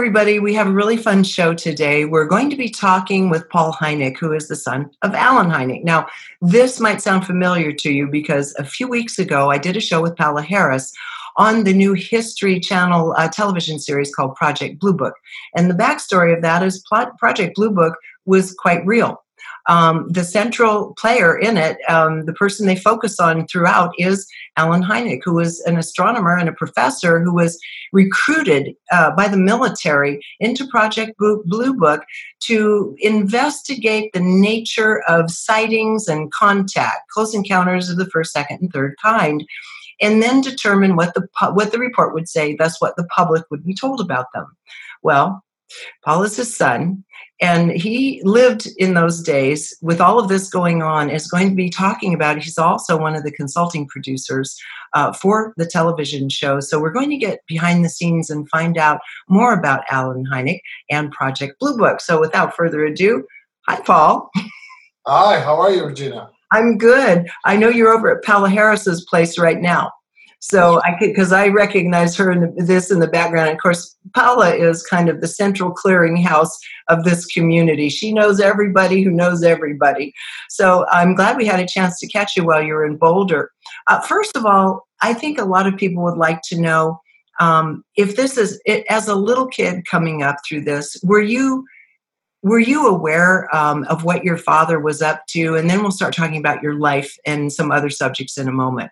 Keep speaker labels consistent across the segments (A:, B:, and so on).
A: Everybody. We have a really fun show today. We're going to be talking with Paul Hynek, who is the son of Allen Hynek. Now, this might sound familiar to you because a few weeks ago I did a show with Paola Harris on the new History Channel uh, television series called Project Blue Book. And the backstory of that is Project Blue Book was quite real um, the central player in it, um, the person they focus on throughout, is Allen Hynek, who was an astronomer and a professor who was recruited uh, by the military into Project Blue Book to investigate the nature of sightings and contact, close encounters of the first, second, and third kind and then determine what the what the report would say. Thus, what the public would be told about them. Well, Paul is his son, and he lived in those days with all of this going on is going to be talking about he's also one of the consulting producers uh, for the television show. So we're going to get behind the scenes and find out more about Allen hynek and project blue book. So without further ado hi paul.
B: Hi how are you regina?
A: I'm good. I know you're over at paola harris's place right now so I could, because I recognize her in the, this in the background. of course, Paula is kind of the central clearinghouse of this community. She knows everybody who knows everybody. So I'm glad we had a chance to catch you while you were in Boulder. Uh, first of all, I think a lot of people would like to know um, if this is it, as a little kid coming up through this. Were you were you aware um, of what your father was up to? And then we'll start talking about your life and some other subjects in a moment.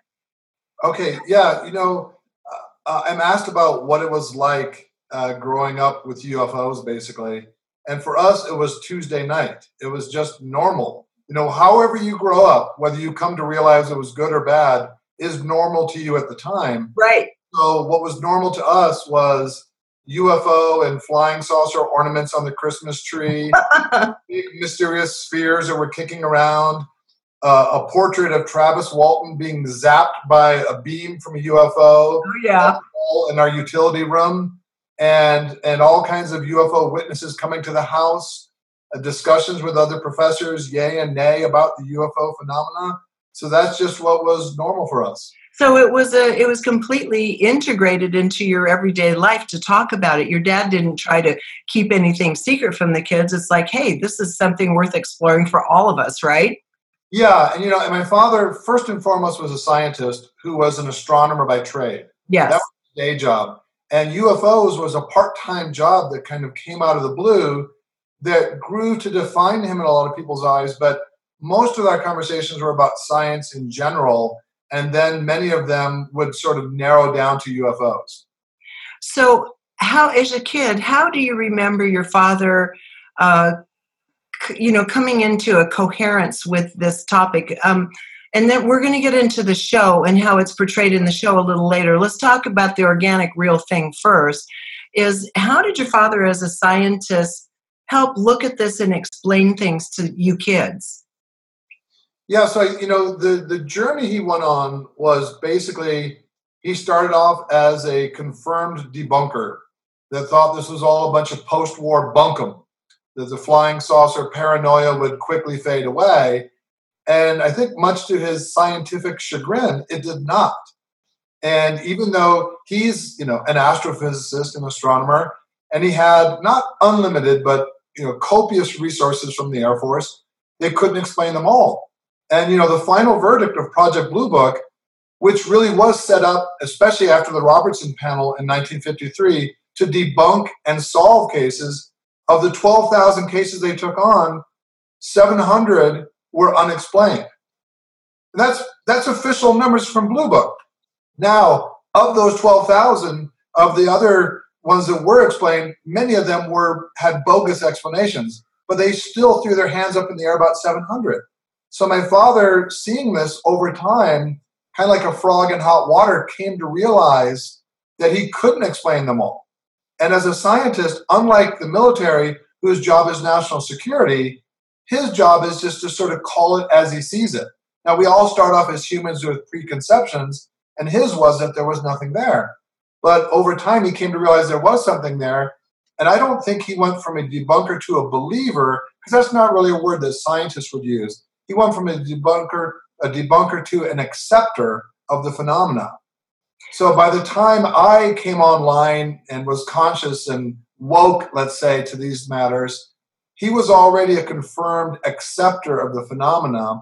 B: Okay, yeah, you know, uh, uh, I'm asked about what it was like uh, growing up with UFOs, basically. And for us, it was Tuesday night. It was just normal. You know, however you grow up, whether you come to realize it was good or bad, is normal to you at the time.
A: Right.
B: So, what was normal to us was UFO and flying saucer ornaments on the Christmas tree, big mysterious spheres that were kicking around uh, a portrait of Travis Walton being zapped by a beam from a UFO.
A: Oh, yeah.
B: In our utility room, and and all kinds of UFO witnesses coming to the house, uh, discussions with other professors, yay and nay about the UFO phenomena. So that's just what was normal for us.
A: So it was a it was completely integrated into your everyday life to talk about it. Your dad didn't try to keep anything secret from the kids. It's like, hey, this is something worth exploring for all of us, right?
B: Yeah, and you know, and my father first and foremost was a scientist who was an astronomer by trade.
A: Yes,
B: that was his day job, and UFOs was a part-time job that kind of came out of the blue that grew to define him in a lot of people's eyes. But most of our conversations were about science in general, and then many of them would sort of narrow down to UFOs.
A: So, how, as a kid, how do you remember your father uh, you know coming into a coherence with this topic um, and then we're going to get into the show and how it's portrayed in the show a little later. Let's talk about the organic real thing first is how did your father as a scientist help look at this and explain things to you kids?
B: Yeah so you know the the journey he went on was basically he started off as a confirmed debunker that thought this was all a bunch of post-war bunkum that the flying saucer paranoia would quickly fade away. And I think, much to his scientific chagrin, it did not. And even though he's, you know, an astrophysicist and astronomer, and he had not unlimited, but you know, copious resources from the Air Force, they couldn't explain them all. And you know, the final verdict of Project Blue Book, which really was set up, especially after the Robertson panel in 1953, to debunk and solve cases of the 12,000 cases they took on, 700 were unexplained. And that's that's official numbers from Blue Book. Now, of those 12,000, of the other ones that were explained, many of them were had bogus explanations, but they still threw their hands up in the air about 700. So my father, seeing this over time, kind of like a frog in hot water, came to realize that he couldn't explain them all. And as a scientist, unlike the military, whose job is national security, his job is just to sort of call it as he sees it. Now, we all start off as humans with preconceptions, and his was that there was nothing there. But over time, he came to realize there was something there. And I don't think he went from a debunker to a believer, because that's not really a word that scientists would use. He went from a debunker, a debunker to an acceptor of the phenomena. So by the time I came online and was conscious and woke, let's say, to these matters, he was already a confirmed acceptor of the phenomena.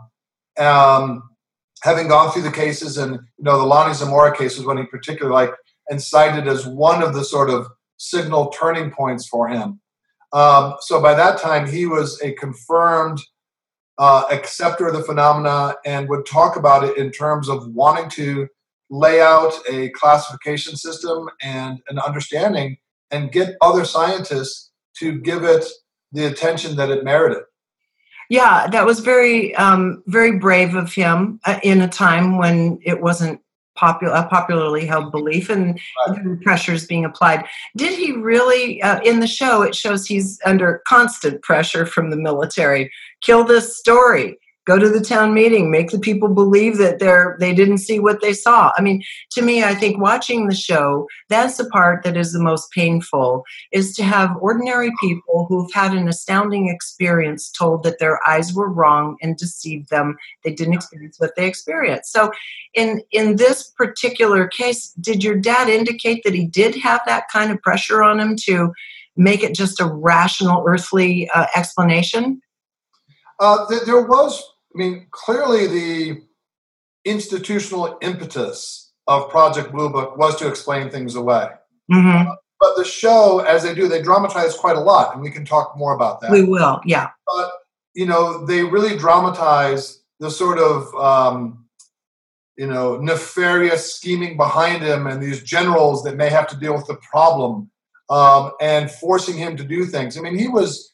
B: Um, having gone through the cases and you know the Lonnie Zamora case was one he particularly liked and cited as one of the sort of signal turning points for him. Um, so by that time, he was a confirmed uh, acceptor of the phenomena and would talk about it in terms of wanting to lay out a classification system and an understanding and get other scientists to give it the attention that it merited.
A: Yeah, that was very, um, very brave of him uh, in a time when it wasn't popular, a popularly held belief, and right. pressures being applied. Did he really? Uh, in the show, it shows he's under constant pressure from the military. Kill this story go to the town meeting make the people believe that they're they didn't see what they saw. I mean to me i think watching the show that's the part that is the most painful is to have ordinary people who've had an astounding experience told that their eyes were wrong and deceived them. They didn't experience what they experienced. So in in this particular case did your dad indicate that he did have that kind of pressure on him to make it just a rational earthly uh, explanation?
B: Uh, th- there was I mean, clearly the institutional impetus of Project Blue Book was to explain things away. Mm-hmm. Uh, but the show, as they do, they dramatize quite a lot, and we can talk more about that.
A: We will, yeah.
B: But you know, they really dramatize the sort of um, you know nefarious scheming behind him, and these generals that may have to deal with the problem um, and forcing him to do things. I mean, he was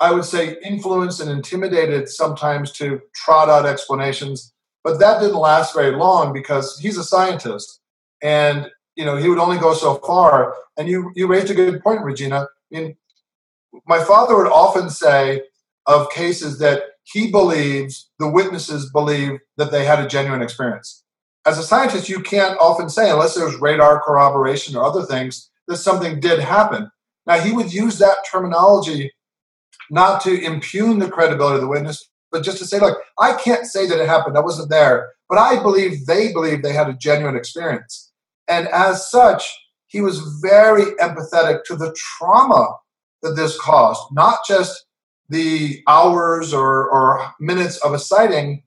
B: I would say, influenced and intimidated sometimes to trot out explanations. But that didn't last very long because he's a scientist, and you know he would only go so far. And you you raised a good point, Regina. I mean, my father would often say of cases that he believes the witnesses believe that they had a genuine experience. As a scientist, you can't often say unless there's radar corroboration or other things that something did happen. Now he would use that terminology not to impugn the credibility of the witness, but just to say, look, I can't say that it happened. I wasn't there, but I believe they believe they had a genuine experience. And as such, he was very empathetic to the trauma that this caused, not just the hours or, or minutes of a sighting,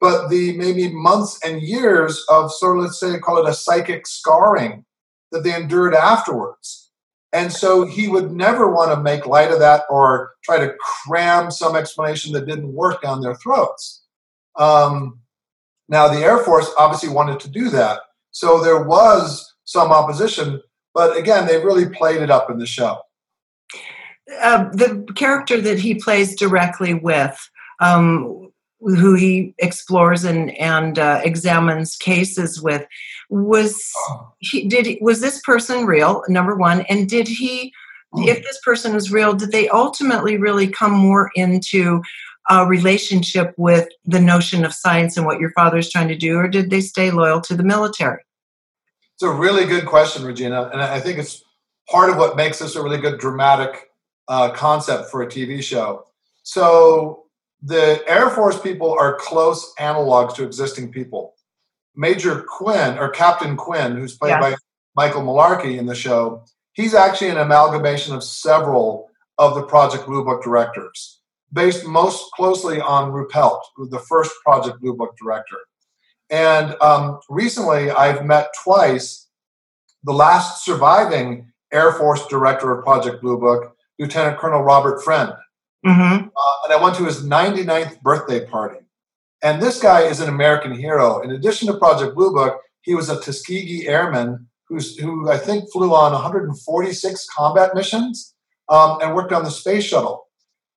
B: but the maybe months and years of sort of, let's say, call it a psychic scarring that they endured afterwards. And so he would never want to make light of that or try to cram some explanation that didn't work down their throats. Um, now, the Air Force obviously wanted to do that. So there was some opposition, but again, they really played it up in the show.
A: Uh, the character that he plays directly with, um, who he explores and, and uh, examines cases with, was he did was this person real number one? And did he mm. if this person was real did they ultimately really come more into a relationship with the notion of science and what your father is trying to do or did they stay loyal to the military?
B: It's a really good question regina and i think it's part of what makes this a really good dramatic uh, concept for a tv show. So the air force people are close analogs to existing people Major Quinn or Captain Quinn, who's played yeah. by Michael Malarkey in the show, he's actually an amalgamation of several of the Project Blue Book directors, based most closely on Ruppelt, the first Project Blue Book director. And um, recently, I've met twice the last surviving Air Force director of Project Blue Book, Lieutenant Colonel Robert Friend. Mm-hmm. Uh, and I went to his 99th birthday party. And this guy is an American hero. In addition to Project Blue Book, he was a Tuskegee airman who's, who I think flew on 146 combat missions um, and worked on the space shuttle.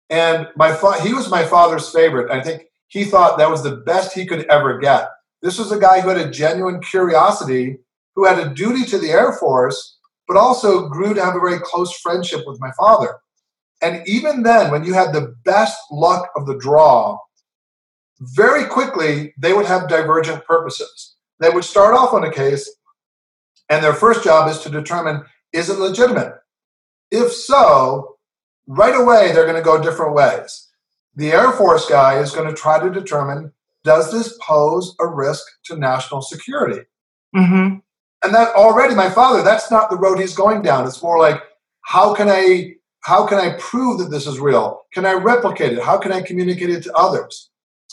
B: And my fa- he was my father's favorite. I think he thought that was the best he could ever get. This was a guy who had a genuine curiosity, who had a duty to the Air Force, but also grew to have a very close friendship with my father. And even then, when you had the best luck of the draw, very quickly they would have divergent purposes. They would start off on a case, and their first job is to determine is it legitimate? If so, right away they're going to go different ways. The Air Force guy is going to try to determine does this pose a risk to national security? Mm-hmm. And that already, my father, that's not the road he's going down. It's more like, how can I how can I prove that this is real? Can I replicate it? How can I communicate it to others?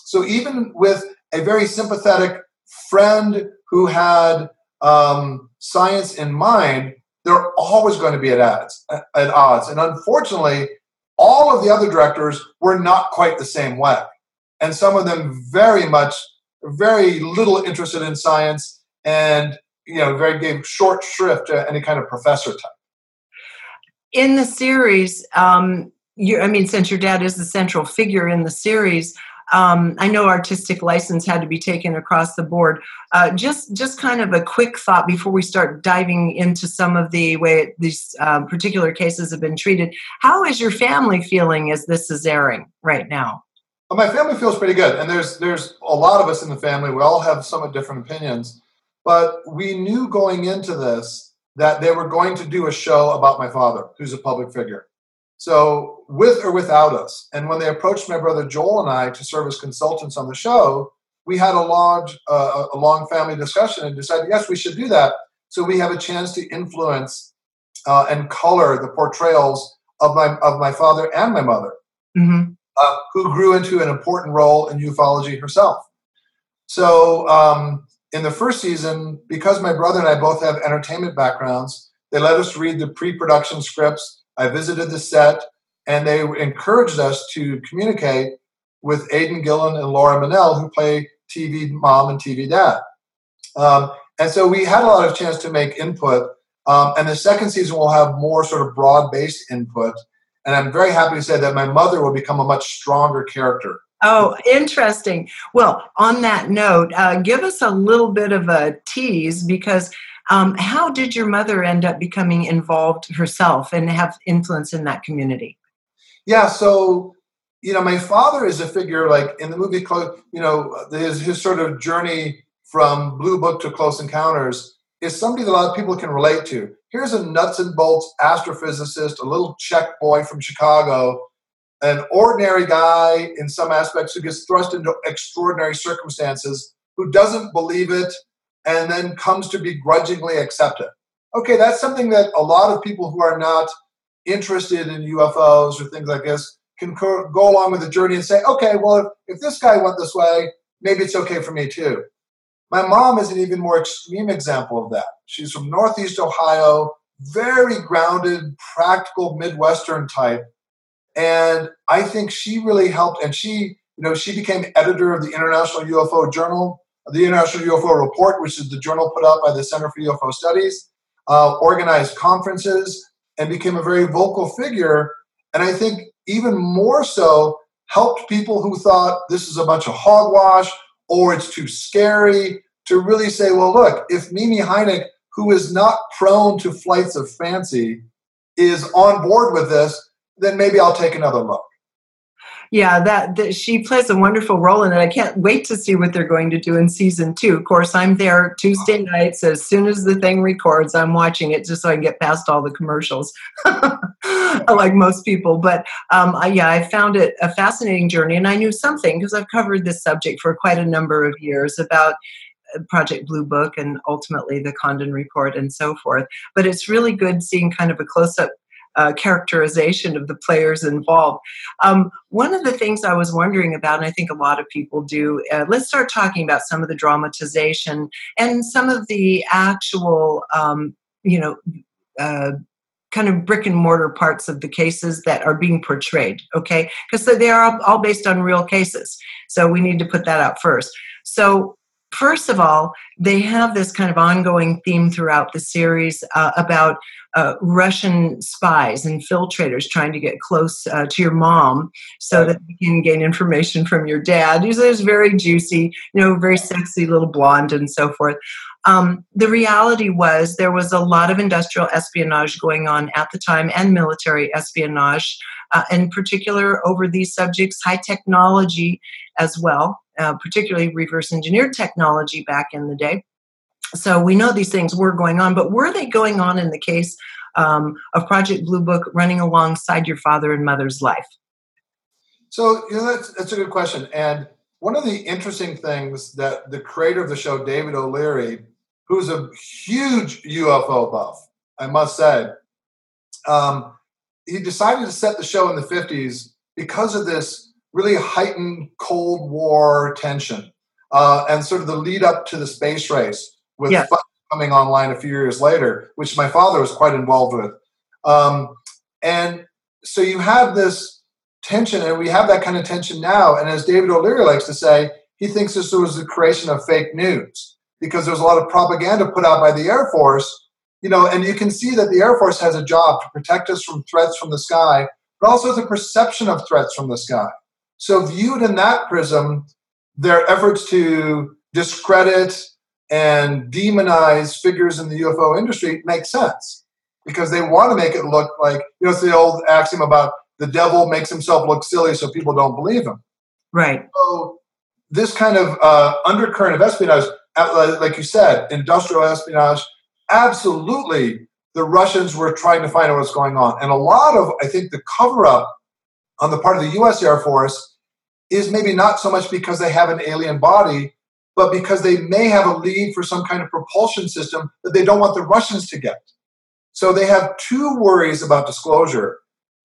B: So even with a very sympathetic friend who had um, science in mind, they're always going to be at odds. At odds, and unfortunately, all of the other directors were not quite the same way, and some of them very much, very little interested in science, and you know, very gave short shrift to any kind of professor type.
A: In the series, um, you, I mean, since your dad is the central figure in the series, um, I know artistic license had to be taken across the board. Uh, just, just kind of a quick thought before we start diving into some of the way these uh, particular cases have been treated. How is your family feeling as this is airing right now?
B: Well, my family feels pretty good, and there's there's a lot of us in the family. We all have somewhat different opinions, but we knew going into this that they were going to do a show about my father, who's a public figure. So, with or without us. And when they approached my brother Joel and I to serve as consultants on the show, we had a long, uh, a long family discussion and decided, yes, we should do that. So we have a chance to influence uh, and color the portrayals of my of my father and my mother, mm-hmm. uh, who grew into an important role in ufology herself. So um, in the first season, because my brother and I both have entertainment backgrounds, they let us read the pre-production scripts I visited the set, and they encouraged us to communicate with Aidan Gillen and Laura Mennell, who play TV mom and TV dad. Um, and so we had a lot of chance to make input. Um, and the second season will have more sort of broad based input. And I'm very happy to say that my mother will become a much stronger character.
A: Oh, interesting. Well, on that note, uh, give us a little bit of a tease because um, how did your mother end up becoming involved herself and have influence in that community?
B: Yeah, so you know, my father is a figure like in the movie, you know, his his sort of journey from Blue Book to Close Encounters is somebody that a lot of people can relate to. Here's a nuts and bolts astrophysicist, a little Czech boy from Chicago, an ordinary guy in some aspects who gets thrust into extraordinary circumstances, who doesn't believe it, and then comes to begrudgingly accept it. Okay, that's something that a lot of people who are not interested in UFOs or things like this can co- go along with the journey and say, okay, well, if, if this guy went this way, maybe it's okay for me too. My mom is an even more extreme example of that. She's from Northeast Ohio, very grounded, practical Midwestern type. And I think she really helped. And she, you know, she became editor of the International UFO Journal the International UFO Report, which is the journal put out by the Center for UFO Studies, uh, organized conferences, and became a very vocal figure. And I think even more so, helped people who thought this is a bunch of hogwash or it's too scary to really say, well, look, if Mimi Hynek, who is not prone to flights of fancy, is on board with this, then maybe I'll take another look
A: yeah, that, that, she plays a wonderful role in it. I can't wait to see what they're going to do in season two. Of course, I'm there Tuesday nights. As soon as the thing records, I'm watching it just so I can get past all the commercials, like most people. But um, I, yeah, I found it a fascinating journey, and I knew something because I've covered this subject for quite a number of years about uh, Project Blue Book and ultimately the Condon Report and so forth. But it's really good seeing kind of a close up uh, characterization of the players involved. Um, one of the things I was wondering about, and I think a lot of people do, uh, let's start talking about some of the dramatization and some of the actual, um, you know, uh, kind of brick and mortar parts of the cases that are being portrayed, okay? Because they are all based on real cases. So we need to put that out first. So first of all, they have this kind of ongoing theme throughout the series uh, about uh, Russian spies, and infiltrators trying to get close uh, to your mom so that they can gain information from your dad. He's, he's very juicy, you know, very sexy little blonde and so forth. Um, the reality was there was a lot of industrial espionage going on at the time and military espionage, uh, in particular over these subjects, high technology as well, uh, particularly reverse engineered technology back in the day. So we know these things were going on, but were they going on in the case um, of Project Blue Book running alongside your father and mother's life?
B: So you know, that's, that's a good question. And one of the interesting things that the creator of the show, David O'Leary, who's a huge UFO buff, I must say, um, he decided to set the show in the 50s because of this really heightened Cold War tension uh, and sort of the lead up to the space race with
A: Yeah.
B: coming online a few years later, which my father was quite involved with. Um, and so you have this tension, and we have that kind of tension now. And as David O'Leary likes to say, he thinks this was the creation of fake news because there's a lot of propaganda put out by the Air Force. You know, and you can see that the Air Force has a job to protect us from threats from the sky, but also the perception of threats from the sky. So, viewed in that prism, their efforts to discredit and demonize figures in the UFO industry make sense because they want to make it look like, you know, it's the old axiom about the devil makes himself look silly so people don't believe him.
A: Right.
B: So, this kind of uh, undercurrent of espionage, uh, like you said, industrial espionage, absolutely the Russians were trying to find out what's going on. And a lot of, I think, the cover up on the part of the US Air Force is maybe not so much because they have an alien body, but because they may have a lead for some kind of propulsion system that they don't want the Russians to get. So they have two worries about disclosure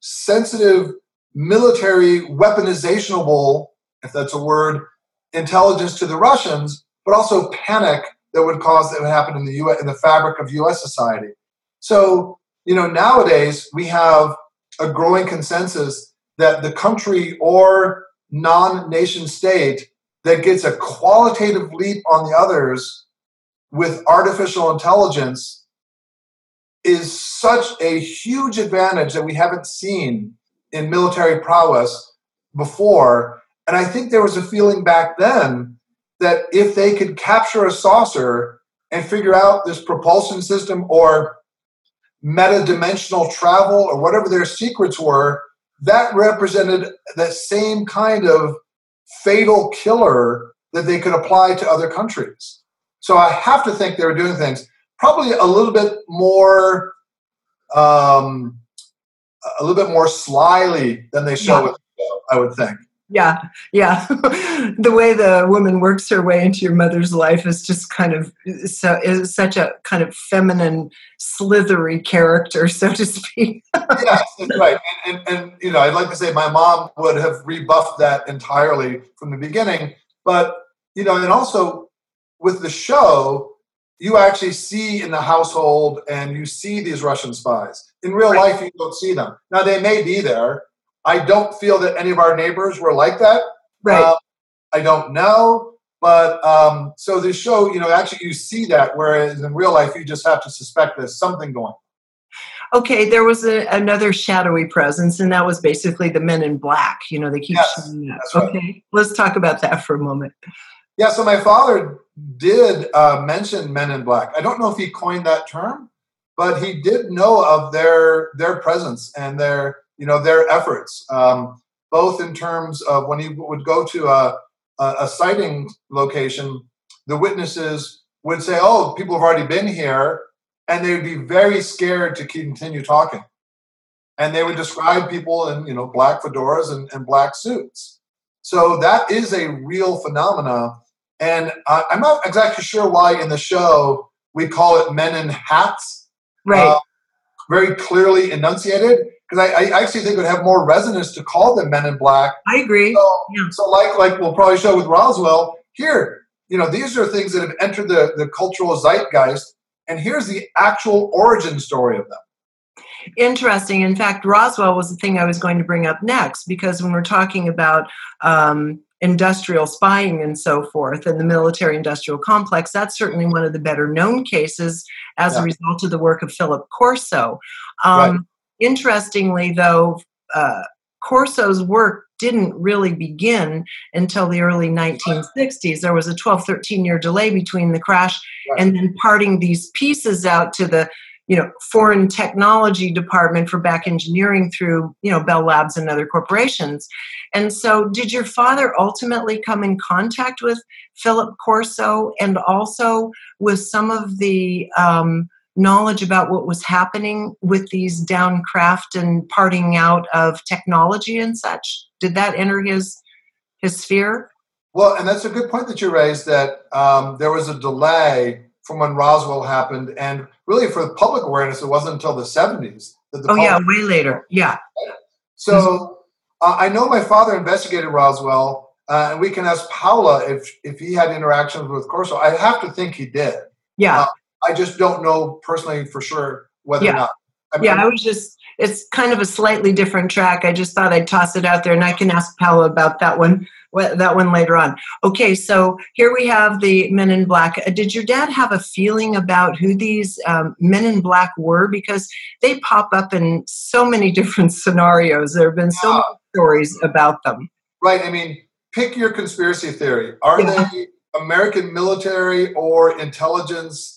B: sensitive military weaponizationable, if that's a word, intelligence to the Russians, but also panic that would cause that would happen in the US in the fabric of US society. So, you know, nowadays we have a growing consensus that the country or non-nation state that gets a qualitative leap on the others with artificial intelligence is such a huge advantage that we haven't seen in military prowess before. And I think there was a feeling back then that if they could capture a saucer and figure out this propulsion system or metadimensional travel or whatever their secrets were, that represented the same kind of fatal killer that they could apply to other countries. So I have to think they were doing things probably a little bit more, um, a little bit more slyly than they show
A: Yeah.
B: it. I would think.
A: Yeah, yeah. the way the woman works her way into your mother's life is just kind of so is such a kind of feminine, slithery character, so to speak.
B: yes, that's right. And, and, and you know, I'd like to say my mom would have rebuffed that entirely from the beginning. But you know, and also with the show, you actually see in the household and you see these Russian spies. In real
A: Right.
B: life, you don't see them. Now they may be there. I don't feel that any of our neighbors were like that.
A: Right.
B: Um, I don't know. But um, so this show, you know, actually you see that, whereas in real life you just have to suspect there's something going.
A: okay, there was a, another shadowy presence, and that was basically the Men in Black. You know, they keep
B: Yes,
A: showing
B: right.
A: Okay, let's talk about that for a moment.
B: Yeah, so my father did uh, mention Men in Black. I don't know if he coined that term, but he did know of their their presence and their you know their efforts, um, both in terms of when he would go to a, a, a sighting location, the witnesses would say, "Oh, people have already been here," and they would be very scared to continue talking, and they would describe people in you know black fedoras and, and black suits. So that is a real phenomena. And I'm not exactly sure why in the show we call it men in hats,
A: Right.
B: Uh, very clearly enunciated, because I, I actually think it would have more resonance to call them men in black.
A: I agree.
B: So,
A: Yeah.
B: so like like we'll probably show with Roswell, here, you know, these are things that have entered the, the cultural zeitgeist, and here's the actual origin story of them.
A: Interesting. In fact, Roswell was the thing I was going to bring up next because when we're talking about um, industrial spying and so forth and the military industrial complex, that's certainly one of the better known cases as
B: Yeah.
A: a result of the work of Philip Corso. Um,
B: Right.
A: Interestingly, though, uh, Corso's work didn't really begin until the early 1960s. There was a 12, 13 year delay between the crash
B: Right.
A: and then parting these pieces out to the you know foreign technology department for back engineering through you know bell labs and other corporations and so did your father ultimately come in contact with philip corso and also with some of the um, knowledge about what was happening with these downcraft and parting out of technology and such did that enter his his sphere
B: Well, and that's a good point that you raised that um, there was a delay from when Roswell happened. And really, for public awareness, it wasn't until the 70s that the.
A: oh yeah, way later. Yeah.
B: So uh, I know my father investigated Roswell, uh, and we can ask Paula if if he had interactions with Corso. I have to think he did.
A: Yeah. Uh,
B: I just don't know personally for sure whether
A: yeah.
B: or not.
A: I mean, yeah, I was just it's kind of a slightly different track. I just thought I'd toss it out there, and I can ask Paula about that one that one later on. Okay, so here we have the Men in Black. Uh, did your dad have a feeling about who these um, Men in Black were? Because they pop up in so many different scenarios. There have been so many stories about them.
B: Right. I mean, pick your conspiracy theory. Are yeah. they American military or intelligence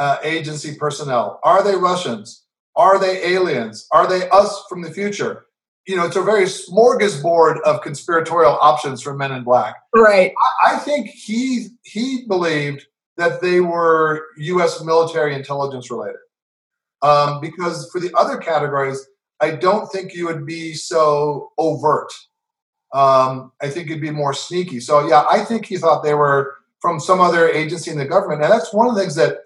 B: uh, agency personnel? Are they Russians? Are they aliens? Are they us from the future? You know, it's a very smorgasbord of conspiratorial options for Men in Black.
A: Right.
B: I, I think he he believed that they were U.S. military intelligence related. Um, because for the other categories, I don't think you would be so overt. Um, I think it'd be more sneaky. So yeah, I think he thought they were from some other agency in the government, and that's one of the things that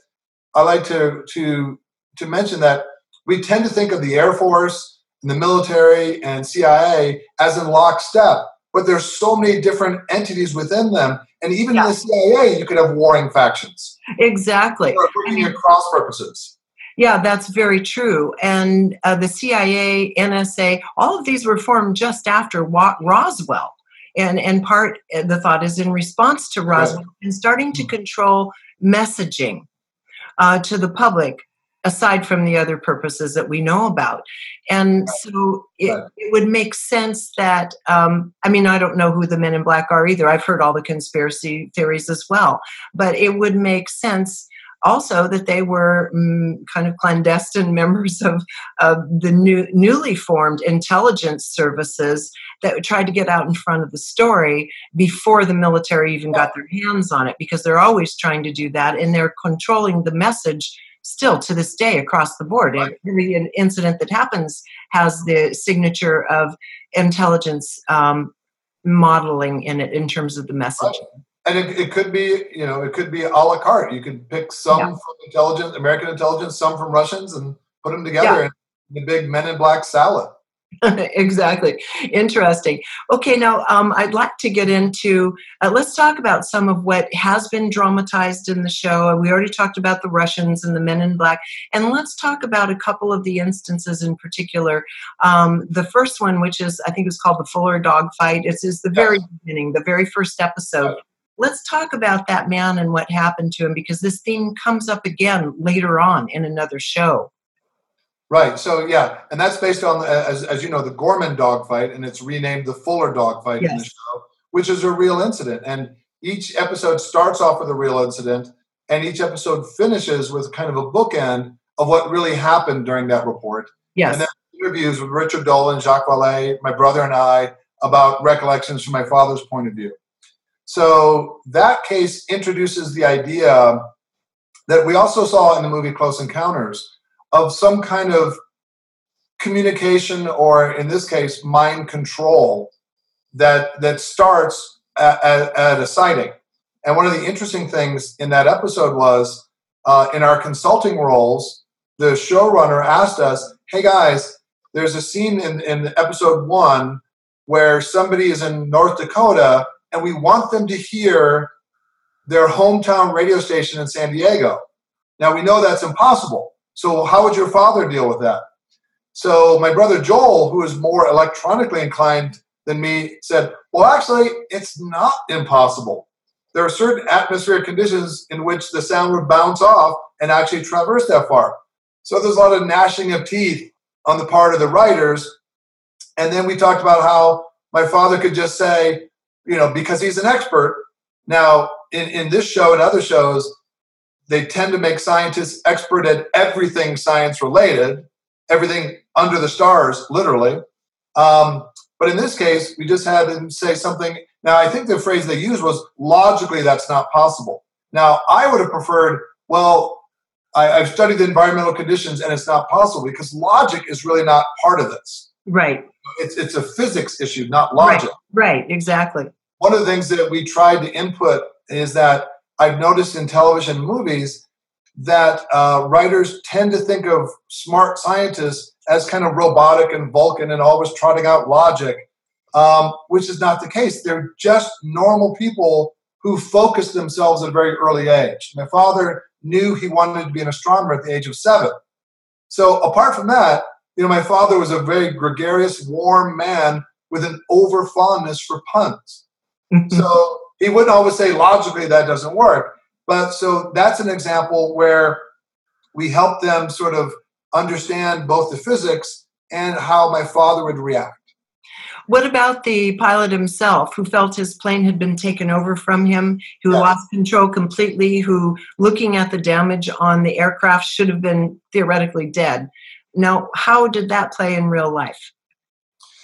B: I like to to to mention that we tend to think of the Air Force and the military and CIA as in lockstep, but there's so many different entities within them. And even yeah. in the CIA, you could have warring factions.
A: Exactly.
B: Working at cross purposes.
A: Yeah, that's very true. And uh, the CIA, NSA, all of these were formed just after Wa- Roswell. And, and part, the thought is in response to Roswell right. and starting to mm-hmm. control messaging uh, to the public aside from the other purposes that we know about. And so it, right. it would make sense that, um, I mean, I don't know who the men in black are either. I've heard all the conspiracy theories as well. But it would make sense also that they were mm, kind of clandestine members of, of the new, newly formed intelligence services that tried to get out in front of the story before the military even got their hands on it because they're always trying to do that and they're controlling the message still to this day across the board. Right. Every incident that happens has the signature of intelligence um, modeling in it in terms of the message.
B: Right. And it, it, could be, you know, it could be a la carte. You could pick some yeah. from intelligence, American intelligence, some from Russians, and put them together yeah. in the big Men in Black salad.
A: exactly. Interesting. Okay, now um, I'd like to get into, uh, let's talk about some of what has been dramatized in the show. We already talked about the Russians and the men in black. And let's talk about a couple of the instances in particular. Um, the first one, which is, I think it was called the Fuller Dog Fight, is, is the very beginning, the very first episode. Let's talk about that man and what happened to him because this theme comes up again later on in another show.
B: Right. So yeah, and that's based on uh, as as you know the Gorman dogfight, and it's renamed the Fuller dogfight yes. in the show, which is a real incident. And each episode starts off with a real incident, and each episode finishes with kind of a bookend of what really happened during that report.
A: Yes.
B: And then interviews with Richard Dolan, Jacques Vallée, my brother, and I about recollections from my father's point of view. So that case introduces the idea that we also saw in the movie Close Encounters of some kind of communication or in this case mind control that that starts at, at, at a sighting. And one of the interesting things in that episode was uh, in our consulting roles the showrunner asked us hey guys there's a scene in, in episode one where somebody is in north dakota and we want them to hear their hometown radio station in san diego now we know that's impossible so, how would your father deal with that? So, my brother Joel, who is more electronically inclined than me, said, Well, actually, it's not impossible. There are certain atmospheric conditions in which the sound would bounce off and actually traverse that far. So, there's a lot of gnashing of teeth on the part of the writers. And then we talked about how my father could just say, you know, because he's an expert. Now, in, in this show and other shows, they tend to make scientists expert at everything science related, everything under the stars, literally. Um, but in this case, we just had them say something. Now, I think the phrase they used was logically that's not possible. Now, I would have preferred, well, I, have studied the environmental conditions and it's not possible because logic is really not part of this.
A: Right.
B: It's, it's a physics issue, not logic.
A: Right, right exactly.
B: One of the things that we tried to input is that I've noticed in television movies that uh, writers tend to think of smart scientists as kind of robotic and Vulcan and always trotting out logic, um, which is not the case. They're just normal people who focus themselves at a very early age. My father knew he wanted to be an astronomer at the age of seven. So apart from that, you know, my father was a very gregarious, warm man with an over fondness for puns. Mm-hmm. so he wouldn't always say logically that doesn't work. But so that's an example where we help them sort of understand both the physics and how my father would react.
A: What about the pilot himself who felt his plane had been taken over from him, who yes. lost control completely, who, looking at the damage on the aircraft, should have been theoretically dead? Now, how did that play in real life?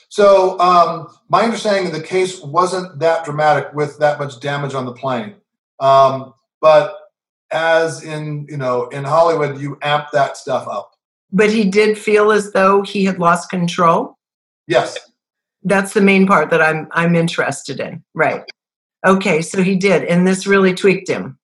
B: So, um, my understanding of the case wasn't that dramatic with that much damage on the plane. Um, but as in, you know, in Hollywood, you amp that stuff up.
A: But he did feel as though he had lost control.
B: Yes.
A: That's the main part that I'm I'm interested in. Right. Okay, so he did, and this really tweaked him.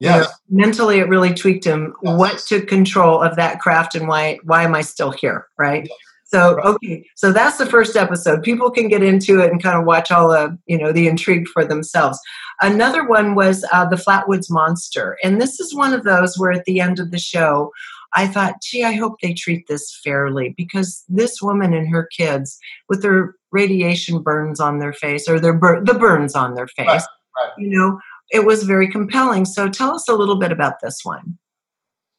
B: Yes. You know,
A: mentally, it really tweaked him. Yes. What took control of that craft, and why? Why am I still here? Right. Yes. So okay, so that's the first episode. People can get into it and kind of watch all the you know the intrigue for themselves. Another one was uh, the Flatwoods Monster, and this is one of those where at the end of the show, I thought, gee, I hope they treat this fairly because this woman and her kids with their radiation burns on their face or their bur- the burns on their face, right, right. you know, it was very compelling. So tell us a little bit about this one.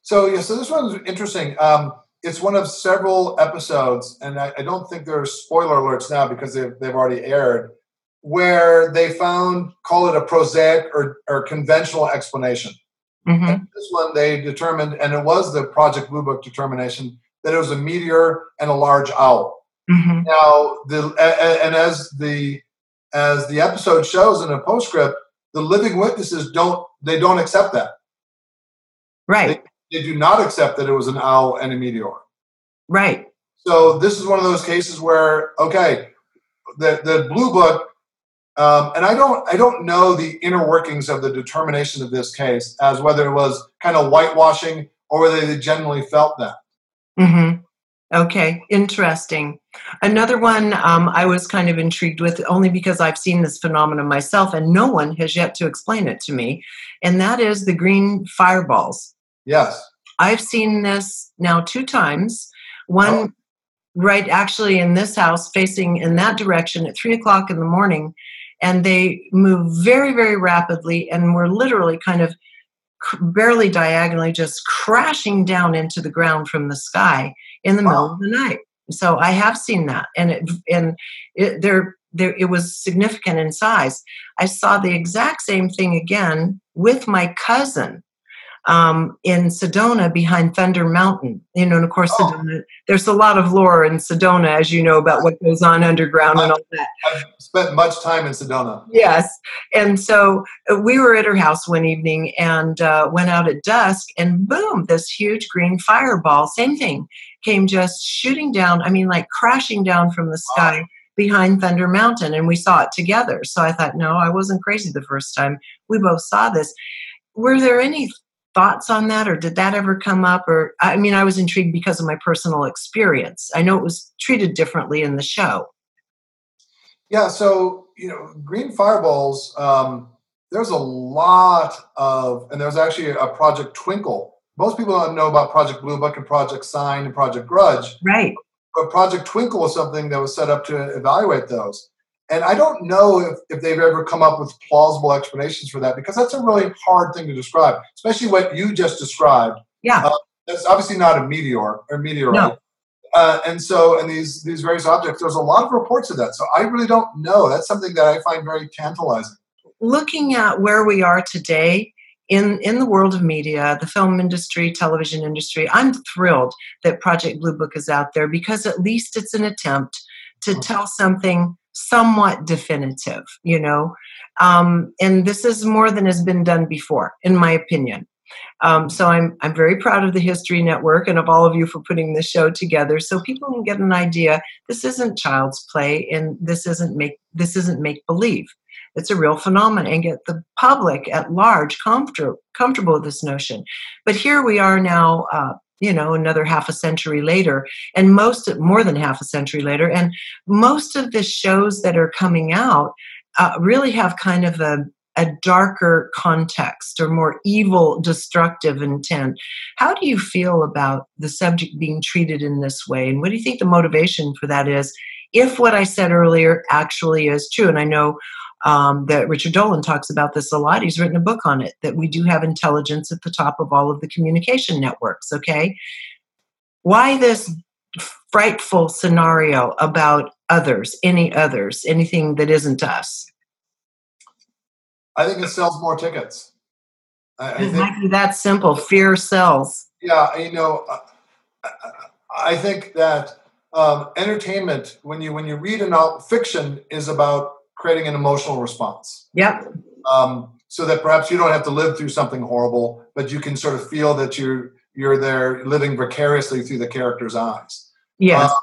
B: So yeah, so this one's interesting. Um, it's one of several episodes, and I, I, don't think there are spoiler alerts now because they've, they've already aired, where they found, call it a prosaic or, or conventional explanation. Mm-hmm. this one they determined, and it was the Project Blue Book determination, that it was a meteor and a large owl. Mm-hmm. Now, the and as the as the episode shows in a postscript, the living witnesses don't they don't accept that.
A: Right.
B: They, they do not accept that it was an owl and a meteor.
A: Right.
B: So this is one of those cases where okay, the the blue book um, and I don't, I don't know the inner workings of the determination of this case as whether it was kind of whitewashing or whether they genuinely felt that.
A: Mm-hmm. Okay, interesting. Another one um, I was kind of intrigued with only because I've seen this phenomenon myself and no one has yet to explain it to me, and that is the green fireballs.
B: Yes.
A: I've seen this now two times. One oh. right actually in this house facing in that direction at three o'clock in the morning and they move very, very rapidly and were literally kind of barely diagonally just crashing down into the ground from the sky in the wow. middle of the night. So I have seen that, and it and it, there there it was significant in size. I saw the exact same thing again with my cousin um, in Sedona behind Thunder Mountain. You know, and of course, oh. Sedona, there's a lot of lore in Sedona, as you know, about what goes on underground and all that.
B: I've spent much time in Sedona.
A: Yes. And so uh, we were at her house one evening and uh, went out at dusk, and boom, this huge green fireball, same thing, came just shooting down. I mean, like crashing down from the sky. Wow behind Thunder Mountain and we saw it together. So I thought, no, I wasn't crazy the first time. We both saw this. Were there any thoughts on that or did that ever come up or i mean i was intrigued because of my personal experience. I know it was treated differently in the show.
B: Yeah so you know green fireballs um, there's a lot of and there's actually a project twinkle. Most people don't know about project blue book and project sign and project grudge.
A: Right.
B: But project twinkle was something that was set up to evaluate those and I don't know if, if they've ever come up with plausible explanations for that because that's a really hard thing to describe, especially what you just described.
A: Yeah. Uh,
B: that's obviously not a meteor or meteorite. No. Uh, and so, and these these various objects, there's a lot of reports of that. So I really don't know. That's something that I find very tantalizing.
A: Looking at where we are today in in the world of media, the film industry, television industry, I'm thrilled that Project Blue Book is out there because at least it's an attempt to mm-hmm. tell something somewhat definitive, you know. Um, and this is more than has been done before, in my opinion. Um, so I'm I'm very proud of the History Network and of all of you for putting this show together, so people can get an idea. This isn't child's play, and this isn't make this isn't make believe. It's a real phenomenon, and get the public at large comfortable comfortable with this notion. But here we are now, uh, you know another half a century later and most more than half a century later and most of the shows that are coming out uh, really have kind of a a darker context or more evil, destructive intent. How do you feel about the subject being treated in this way? And what do you think the motivation for that is? If what I said earlier actually is true, and I know um, that Richard Dolan talks about this a lot. He's written a book on it that we do have intelligence at the top of all of the communication networks. Okay. Why this frightful scenario about others, any others, anything that isn't us?
B: I think it sells more tickets.
A: I, I it might be that simple. Fear sells.
B: Yeah, you know, I think that um, entertainment, when you when you read a novel, fiction is about creating an emotional response.
A: Yep.
B: Um, so that perhaps you don't have to live through something horrible, but you can sort of feel that you're you're there living vicariously through the character's eyes.
A: Yes. Uh,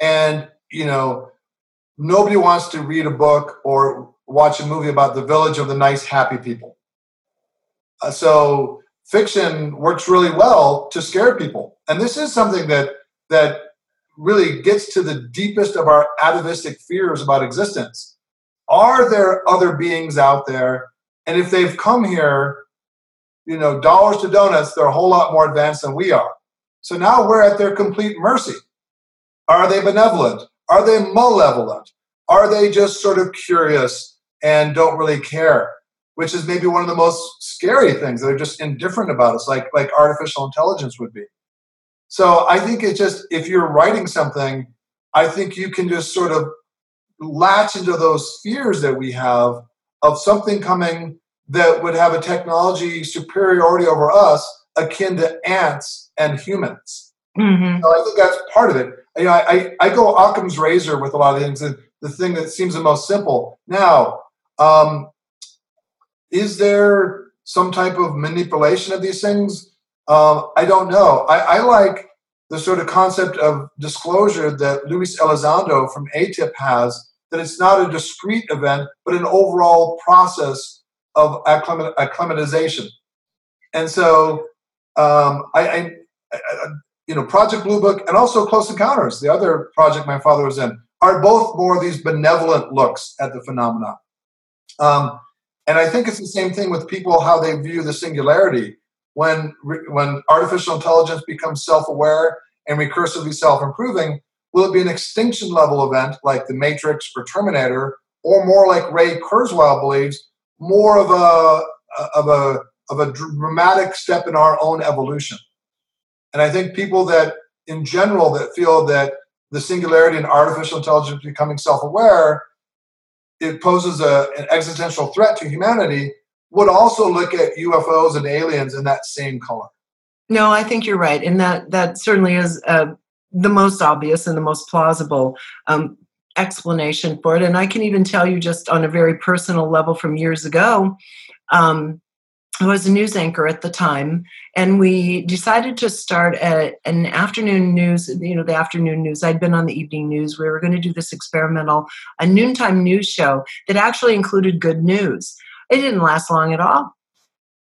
B: and you know, nobody wants to read a book or watch a movie about the village of the nice, happy people. Uh, so fiction works really well to scare people, and this is something that that really gets to the deepest of our atavistic fears about existence. Are there other beings out there? And if they've come here, you know, dollars to donuts, they're a whole lot more advanced than we are. So now we're at their complete mercy. Are they benevolent? Are they malevolent? Are they just sort of curious and don't really care? Which is maybe one of the most scary things. They're just indifferent about us, like like artificial intelligence would be. So I think it's just if you're writing something, I think you can just sort of latch into those fears that we have of something coming that would have a technology superiority over us akin to ants and humans. Mm-hmm. So I think that's part of it. You know, I, I go Occam's razor with a lot of things. and The thing that seems the most simple. Now, um, is there some type of manipulation of these things? Um, I don't know. I, I like the sort of concept of disclosure that Luis Elizondo from ATIP has that it's not a discrete event, but an overall process of acclimatization. And so, um, I, I, I, you know, Project Blue Book and also Close Encounters, the other project my father was in, are both more of these benevolent looks at the phenomenon. Um, and I think it's the same thing with people how they view the singularity. When when artificial intelligence becomes self-aware and recursively self-improving, Will it be an extinction level event like The Matrix or Terminator, or more like Ray Kurzweil believes, more of a of a of a dramatic step in our own evolution? And I think people that, in general, that feel that the singularity and artificial intelligence becoming self-aware, it poses a, an existential threat to humanity, would also look at UFOs and aliens in that same color.
A: No, I think you're right, and that that certainly is a the most obvious and the most plausible um, explanation for it. And I can even tell you just on a very personal level from years ago. Um, I was a news anchor at the time, and we decided to start a, an afternoon news, you know, the afternoon news. I'd been on the evening news. We were going to do this experimental, a noontime news show that actually included good news. It didn't last long at all.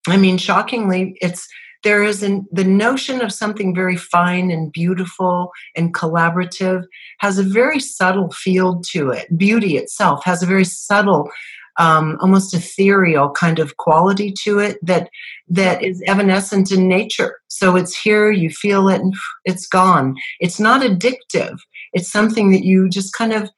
A: I mean, shockingly, it's there is an, the notion of something very fine and beautiful and collaborative has a very subtle field to it. Beauty itself has a very subtle, um, almost ethereal kind of quality to it that that is evanescent in nature. So it's here, you feel it, and it's gone. It's not addictive. It's something that you just kind of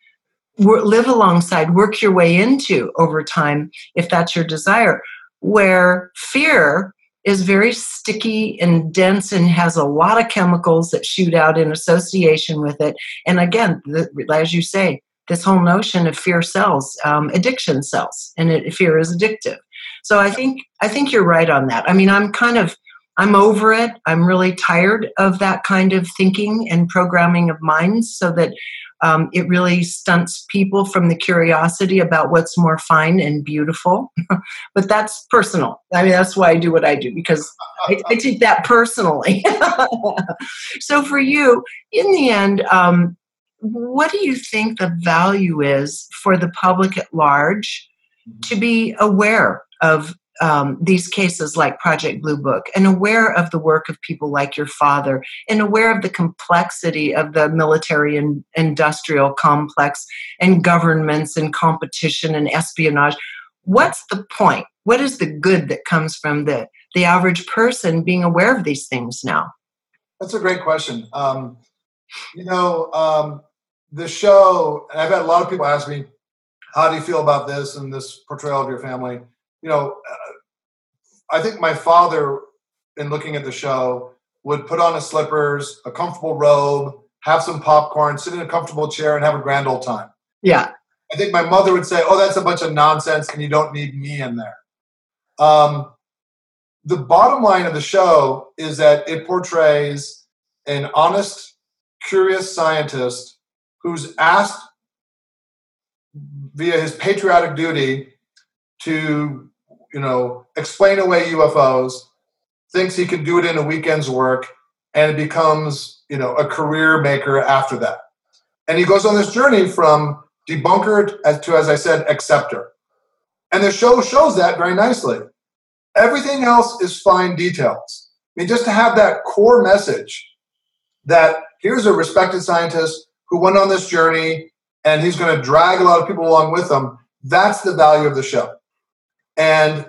A: live alongside, work your way into over time, if that's your desire. Where fear is very sticky and dense and has a lot of chemicals that shoot out in association with it. And again, the, as you say, this whole notion of fear sells, um, addiction sells, and it, fear is addictive. So I think I think you're right on that. I mean, I'm kind of I'm over it. I'm really tired of that kind of thinking and programming of minds, so that um, it really stunts people from the curiosity about what's more fine and beautiful. but that's personal. I mean, that's why I do what I do because I, I take that personally. so for you, in the end, um, what do you think the value is for the public at large to be aware of um, these cases like Project Blue Book and aware of the work of people like your father and aware of the complexity of the military and industrial complex and governments and competition and espionage, what's the point? What is the good that comes from the, the average person being aware of these things now?
B: That's a great question. Um, you know, um, the show, I've had a lot of people ask me, how do you feel about this and this portrayal of your family? You know, I think my father, in looking at the show, would put on his slippers, a comfortable robe, have some popcorn, sit in a comfortable chair, and have a grand old time.
A: Yeah.
B: I think my mother would say, "Oh, that's a bunch of nonsense, and you don't need me in there." Um, the bottom line of the show is that it portrays an honest, curious scientist who's asked via his patriotic duty to you know, explain away UFOs, thinks he can do it in a weekend's work, and becomes, you know, a career maker after that. And he goes on this journey from debunker to, as I said, acceptor. And the show shows that very nicely. Everything else is fine details. I mean, just to have that core message that here's a respected scientist who went on this journey and he's going to drag a lot of people along with him. That's the value of the show. And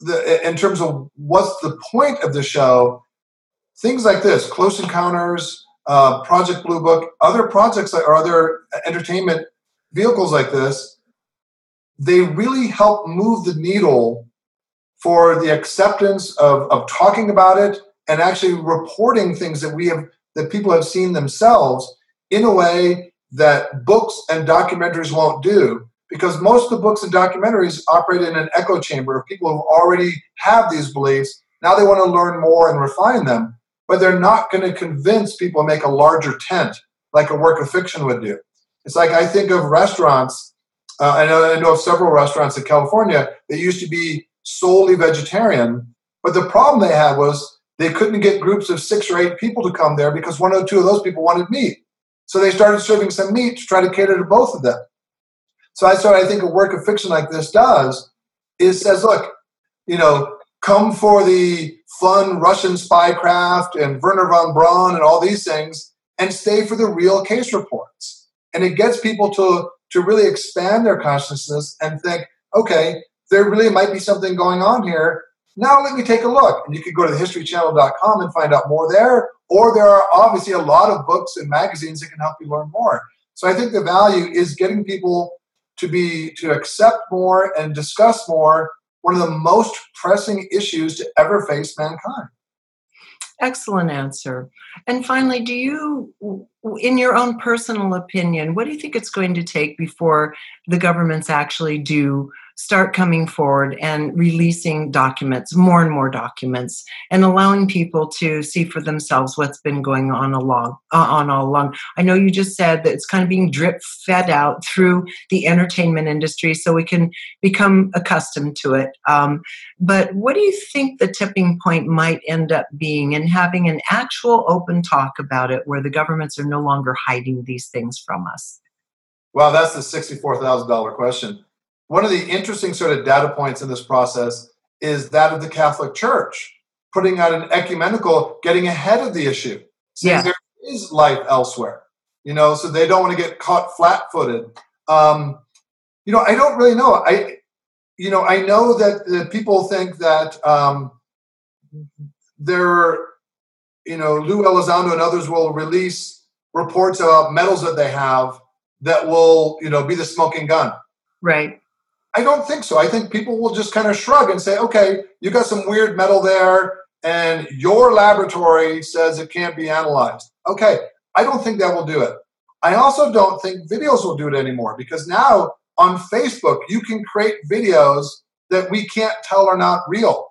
B: the, in terms of what's the point of the show, things like this, Close Encounters, uh, Project Blue Book, other projects or other entertainment vehicles like this, they really help move the needle for the acceptance of, of talking about it and actually reporting things that we have that people have seen themselves in a way that books and documentaries won't do because most of the books and documentaries operate in an echo chamber of people who already have these beliefs. Now they want to learn more and refine them, but they're not going to convince people to make a larger tent like a work of fiction would do. It's like I think of restaurants. Uh, I, know, I know of several restaurants in California that used to be solely vegetarian, but the problem they had was they couldn't get groups of six or eight people to come there because one or two of those people wanted meat. So they started serving some meat to try to cater to both of them. So that's what I think a work of fiction like this does is says, look, you know, come for the fun Russian spycraft and Wernher von Braun and all these things, and stay for the real case reports. And it gets people to to really expand their consciousness and think, okay, there really might be something going on here. Now let me take a look. And you can go to historychannel.com and find out more there. Or there are obviously a lot of books and magazines that can help you learn more. So I think the value is getting people to be to accept more and discuss more one of the most pressing issues to ever face mankind.
A: Excellent answer. And finally, do you, in your own personal opinion, what do you think it's going to take before the governments actually do start coming forward and releasing documents, more and more documents, and allowing people to see for themselves what's been going on along uh, on all along. I know you just said that it's kind of being drip fed out through the entertainment industry, so we can become accustomed to it. Um, but what do you think the tipping point might end up being in having an actual open talk about it, where the governments are no longer hiding these things from us?
B: Well, that's the sixty-four thousand dollar question one of the interesting sort of data points in this process is that of the Catholic Church putting out an ecumenical, getting ahead of the issue, saying yeah. there is life elsewhere. You know, so they don't want to get caught flat-footed. Um, you know, I don't really know. I, you know, I know that the people think that um, there, you know, Lou Elizondo and others will release reports about metals that they have that will, you know, be the smoking gun.
A: Right.
B: I don't think so. I think people will just kind of shrug and say, okay, you got some weird metal there, and your laboratory says it can't be analyzed. Okay, I don't think that will do it. I also don't think videos will do it anymore because now on Facebook, you can create videos that we can't tell are not real.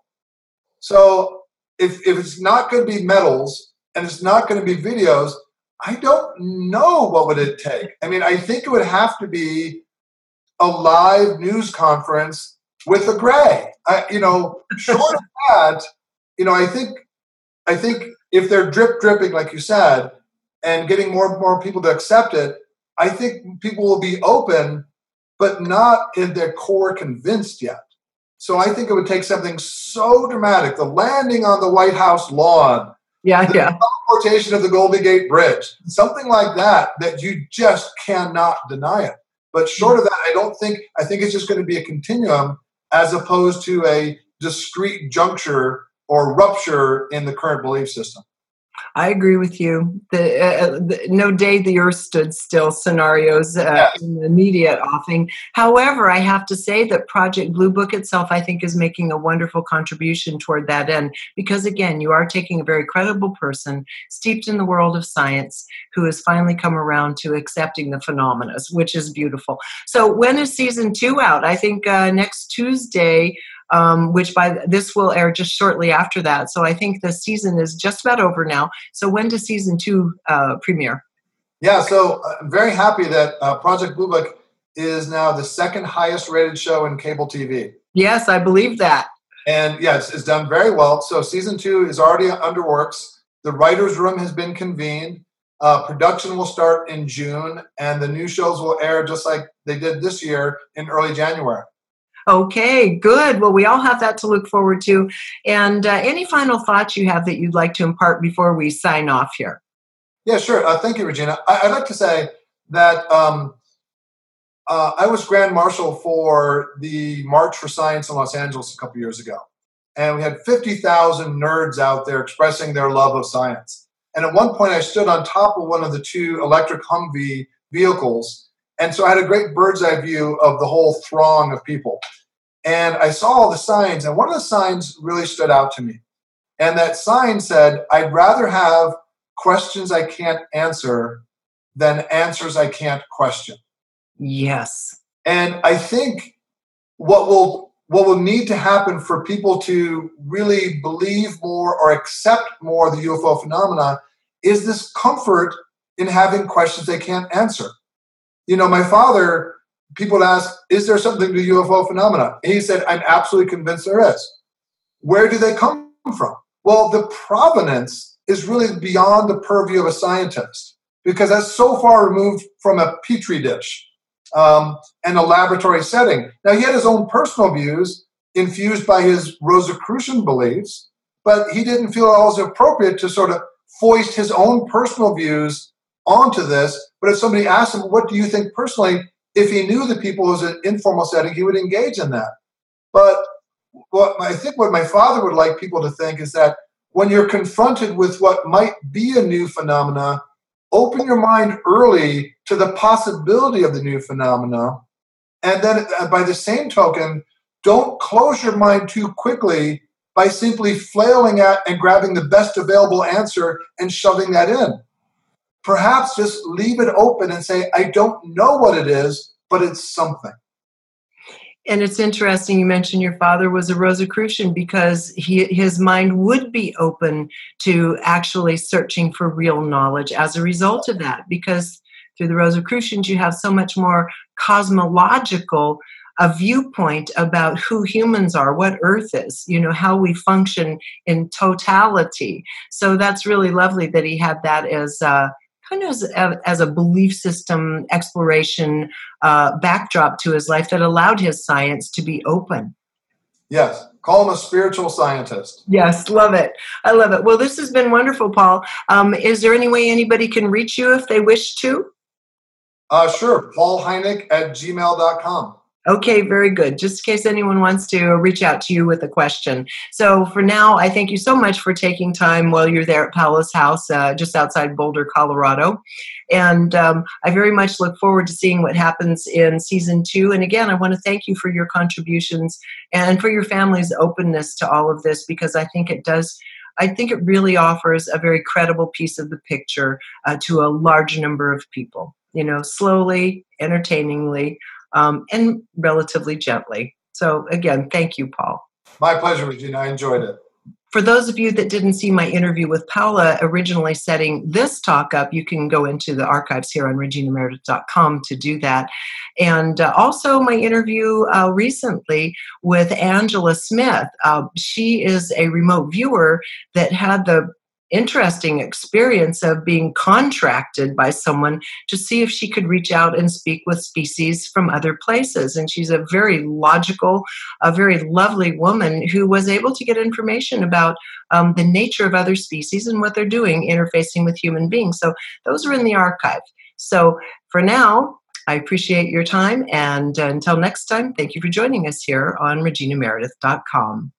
B: So if, if it's not going to be metals and it's not going to be videos, I don't know what would it take. I mean, I think it would have to be a live news conference with a gray. I, you know, short of that, you know, I think, I think if they're drip dripping, like you said, and getting more and more people to accept it, I think people will be open, but not in their core convinced yet. So I think it would take something so dramatic, the landing on the White House lawn,
A: yeah,
B: the
A: yeah.
B: teleportation of the Golden Gate Bridge, something like that, that you just cannot deny it. But short of that, I don't think, I think it's just going to be a continuum as opposed to a discrete juncture or rupture in the current belief system.
A: I agree with you. The, uh, the, no day the earth stood still scenarios uh, yes. in the immediate offing. However, I have to say that Project Blue Book itself, I think, is making a wonderful contribution toward that end because, again, you are taking a very credible person steeped in the world of science who has finally come around to accepting the phenomena, which is beautiful. So, when is season two out? I think uh, next Tuesday um, which by this will air just shortly after that. So I think the season is just about over now. So when does season two uh, premiere?
B: Yeah, so uh, I'm very happy that uh, Project Blue Book is now the second highest rated show in cable TV.
A: Yes, I believe that.
B: And yeah, it's, it's done very well. So season two is already under works. The writers' room has been convened. Uh, production will start in June, and the new shows will air just like they did this year in early January.
A: Okay, good. Well, we all have that to look forward to. And uh, any final thoughts you have that you'd like to impart before we sign off here?
B: Yeah, sure. Uh, thank you, Regina. I- would like to say that um, uh, I was Grand Marshal for the March for Science in Los Angeles a couple years ago. And we had 50,000 nerds out there expressing their love of science. And at one point, I stood on top of one of the two electric Humvee vehicles. And so I had a great bird's eye view of the whole throng of people. And I saw all the signs, and one of the signs really stood out to me. And that sign said, I'd rather have questions I can't answer than answers I can't question.
A: Yes.
B: And I think what will what will need to happen for people to really believe more or accept more the UFO phenomena is this comfort in having questions they can't answer. You know, my father people ask, is there something to UFO phenomena? And he said, I'm absolutely convinced there is. Where do they come from? Well, the provenance is really beyond the purview of a scientist because that's so far removed from a petri dish um, and a laboratory setting. Now, he had his own personal views infused by his Rosicrucian beliefs, but he didn't feel it was appropriate to sort of foist his own personal views onto this. But if somebody asked him, What do you think personally? If he knew the people was an informal setting, he would engage in that. But what I think what my father would like people to think is that when you're confronted with what might be a new phenomena, open your mind early to the possibility of the new phenomena. And then uh, by the same token, don't close your mind too quickly by simply flailing at and grabbing the best available answer and shoving that in perhaps just leave it open and say, I don't know what it is, but it's something.
A: And it's interesting you mentioned your father was a Rosicrucian because he, his mind would be open to actually searching for real knowledge as a result of that. Because through the Rosicrucians, you have so much more cosmological a viewpoint about who humans are, what Earth is, you know, how we function in totality. So that's really lovely that he had that as uh, kind of as a, as a belief system exploration uh, backdrop to his life that allowed his science to be open.
B: Yes, call him a spiritual scientist.
A: Yes, love it. I love it. Well, this has been wonderful, Paul. Um, is there any way anybody can reach you if they wish to?
B: Uh, sure, Paul Hynek at gmail.com.
A: Okay, very good. Just in case anyone wants to reach out to you with a question. So for now, I thank you so much for taking time while you're there at Palace House, uh, just outside Boulder, Colorado. And um, I very much look forward to seeing what happens in season two. And again, I want to thank you for your contributions and for your family's openness to all of this because I think it does. I think it really offers a very credible piece of the picture uh, to a large number of people. You know, slowly, entertainingly, um, and relatively gently. So, again, thank you, Paul.
B: My pleasure, Regina. I enjoyed it.
A: For those of you that didn't see my interview with Paola originally setting this talk up, you can go into the archives here on reginameredith.com to do that. And uh, also, my interview uh, recently with Angela Smith. Uh, she is a remote viewer that had the interesting experience of being contracted by someone to see if she could reach out and speak with species from other places. And she's a very logical, a very lovely woman who was able to get information about um, the nature of other species and what they're doing interfacing with human beings. So those are in the archive. So for now, I appreciate your time. And until next time, thank you for joining us here on reginameredith.com.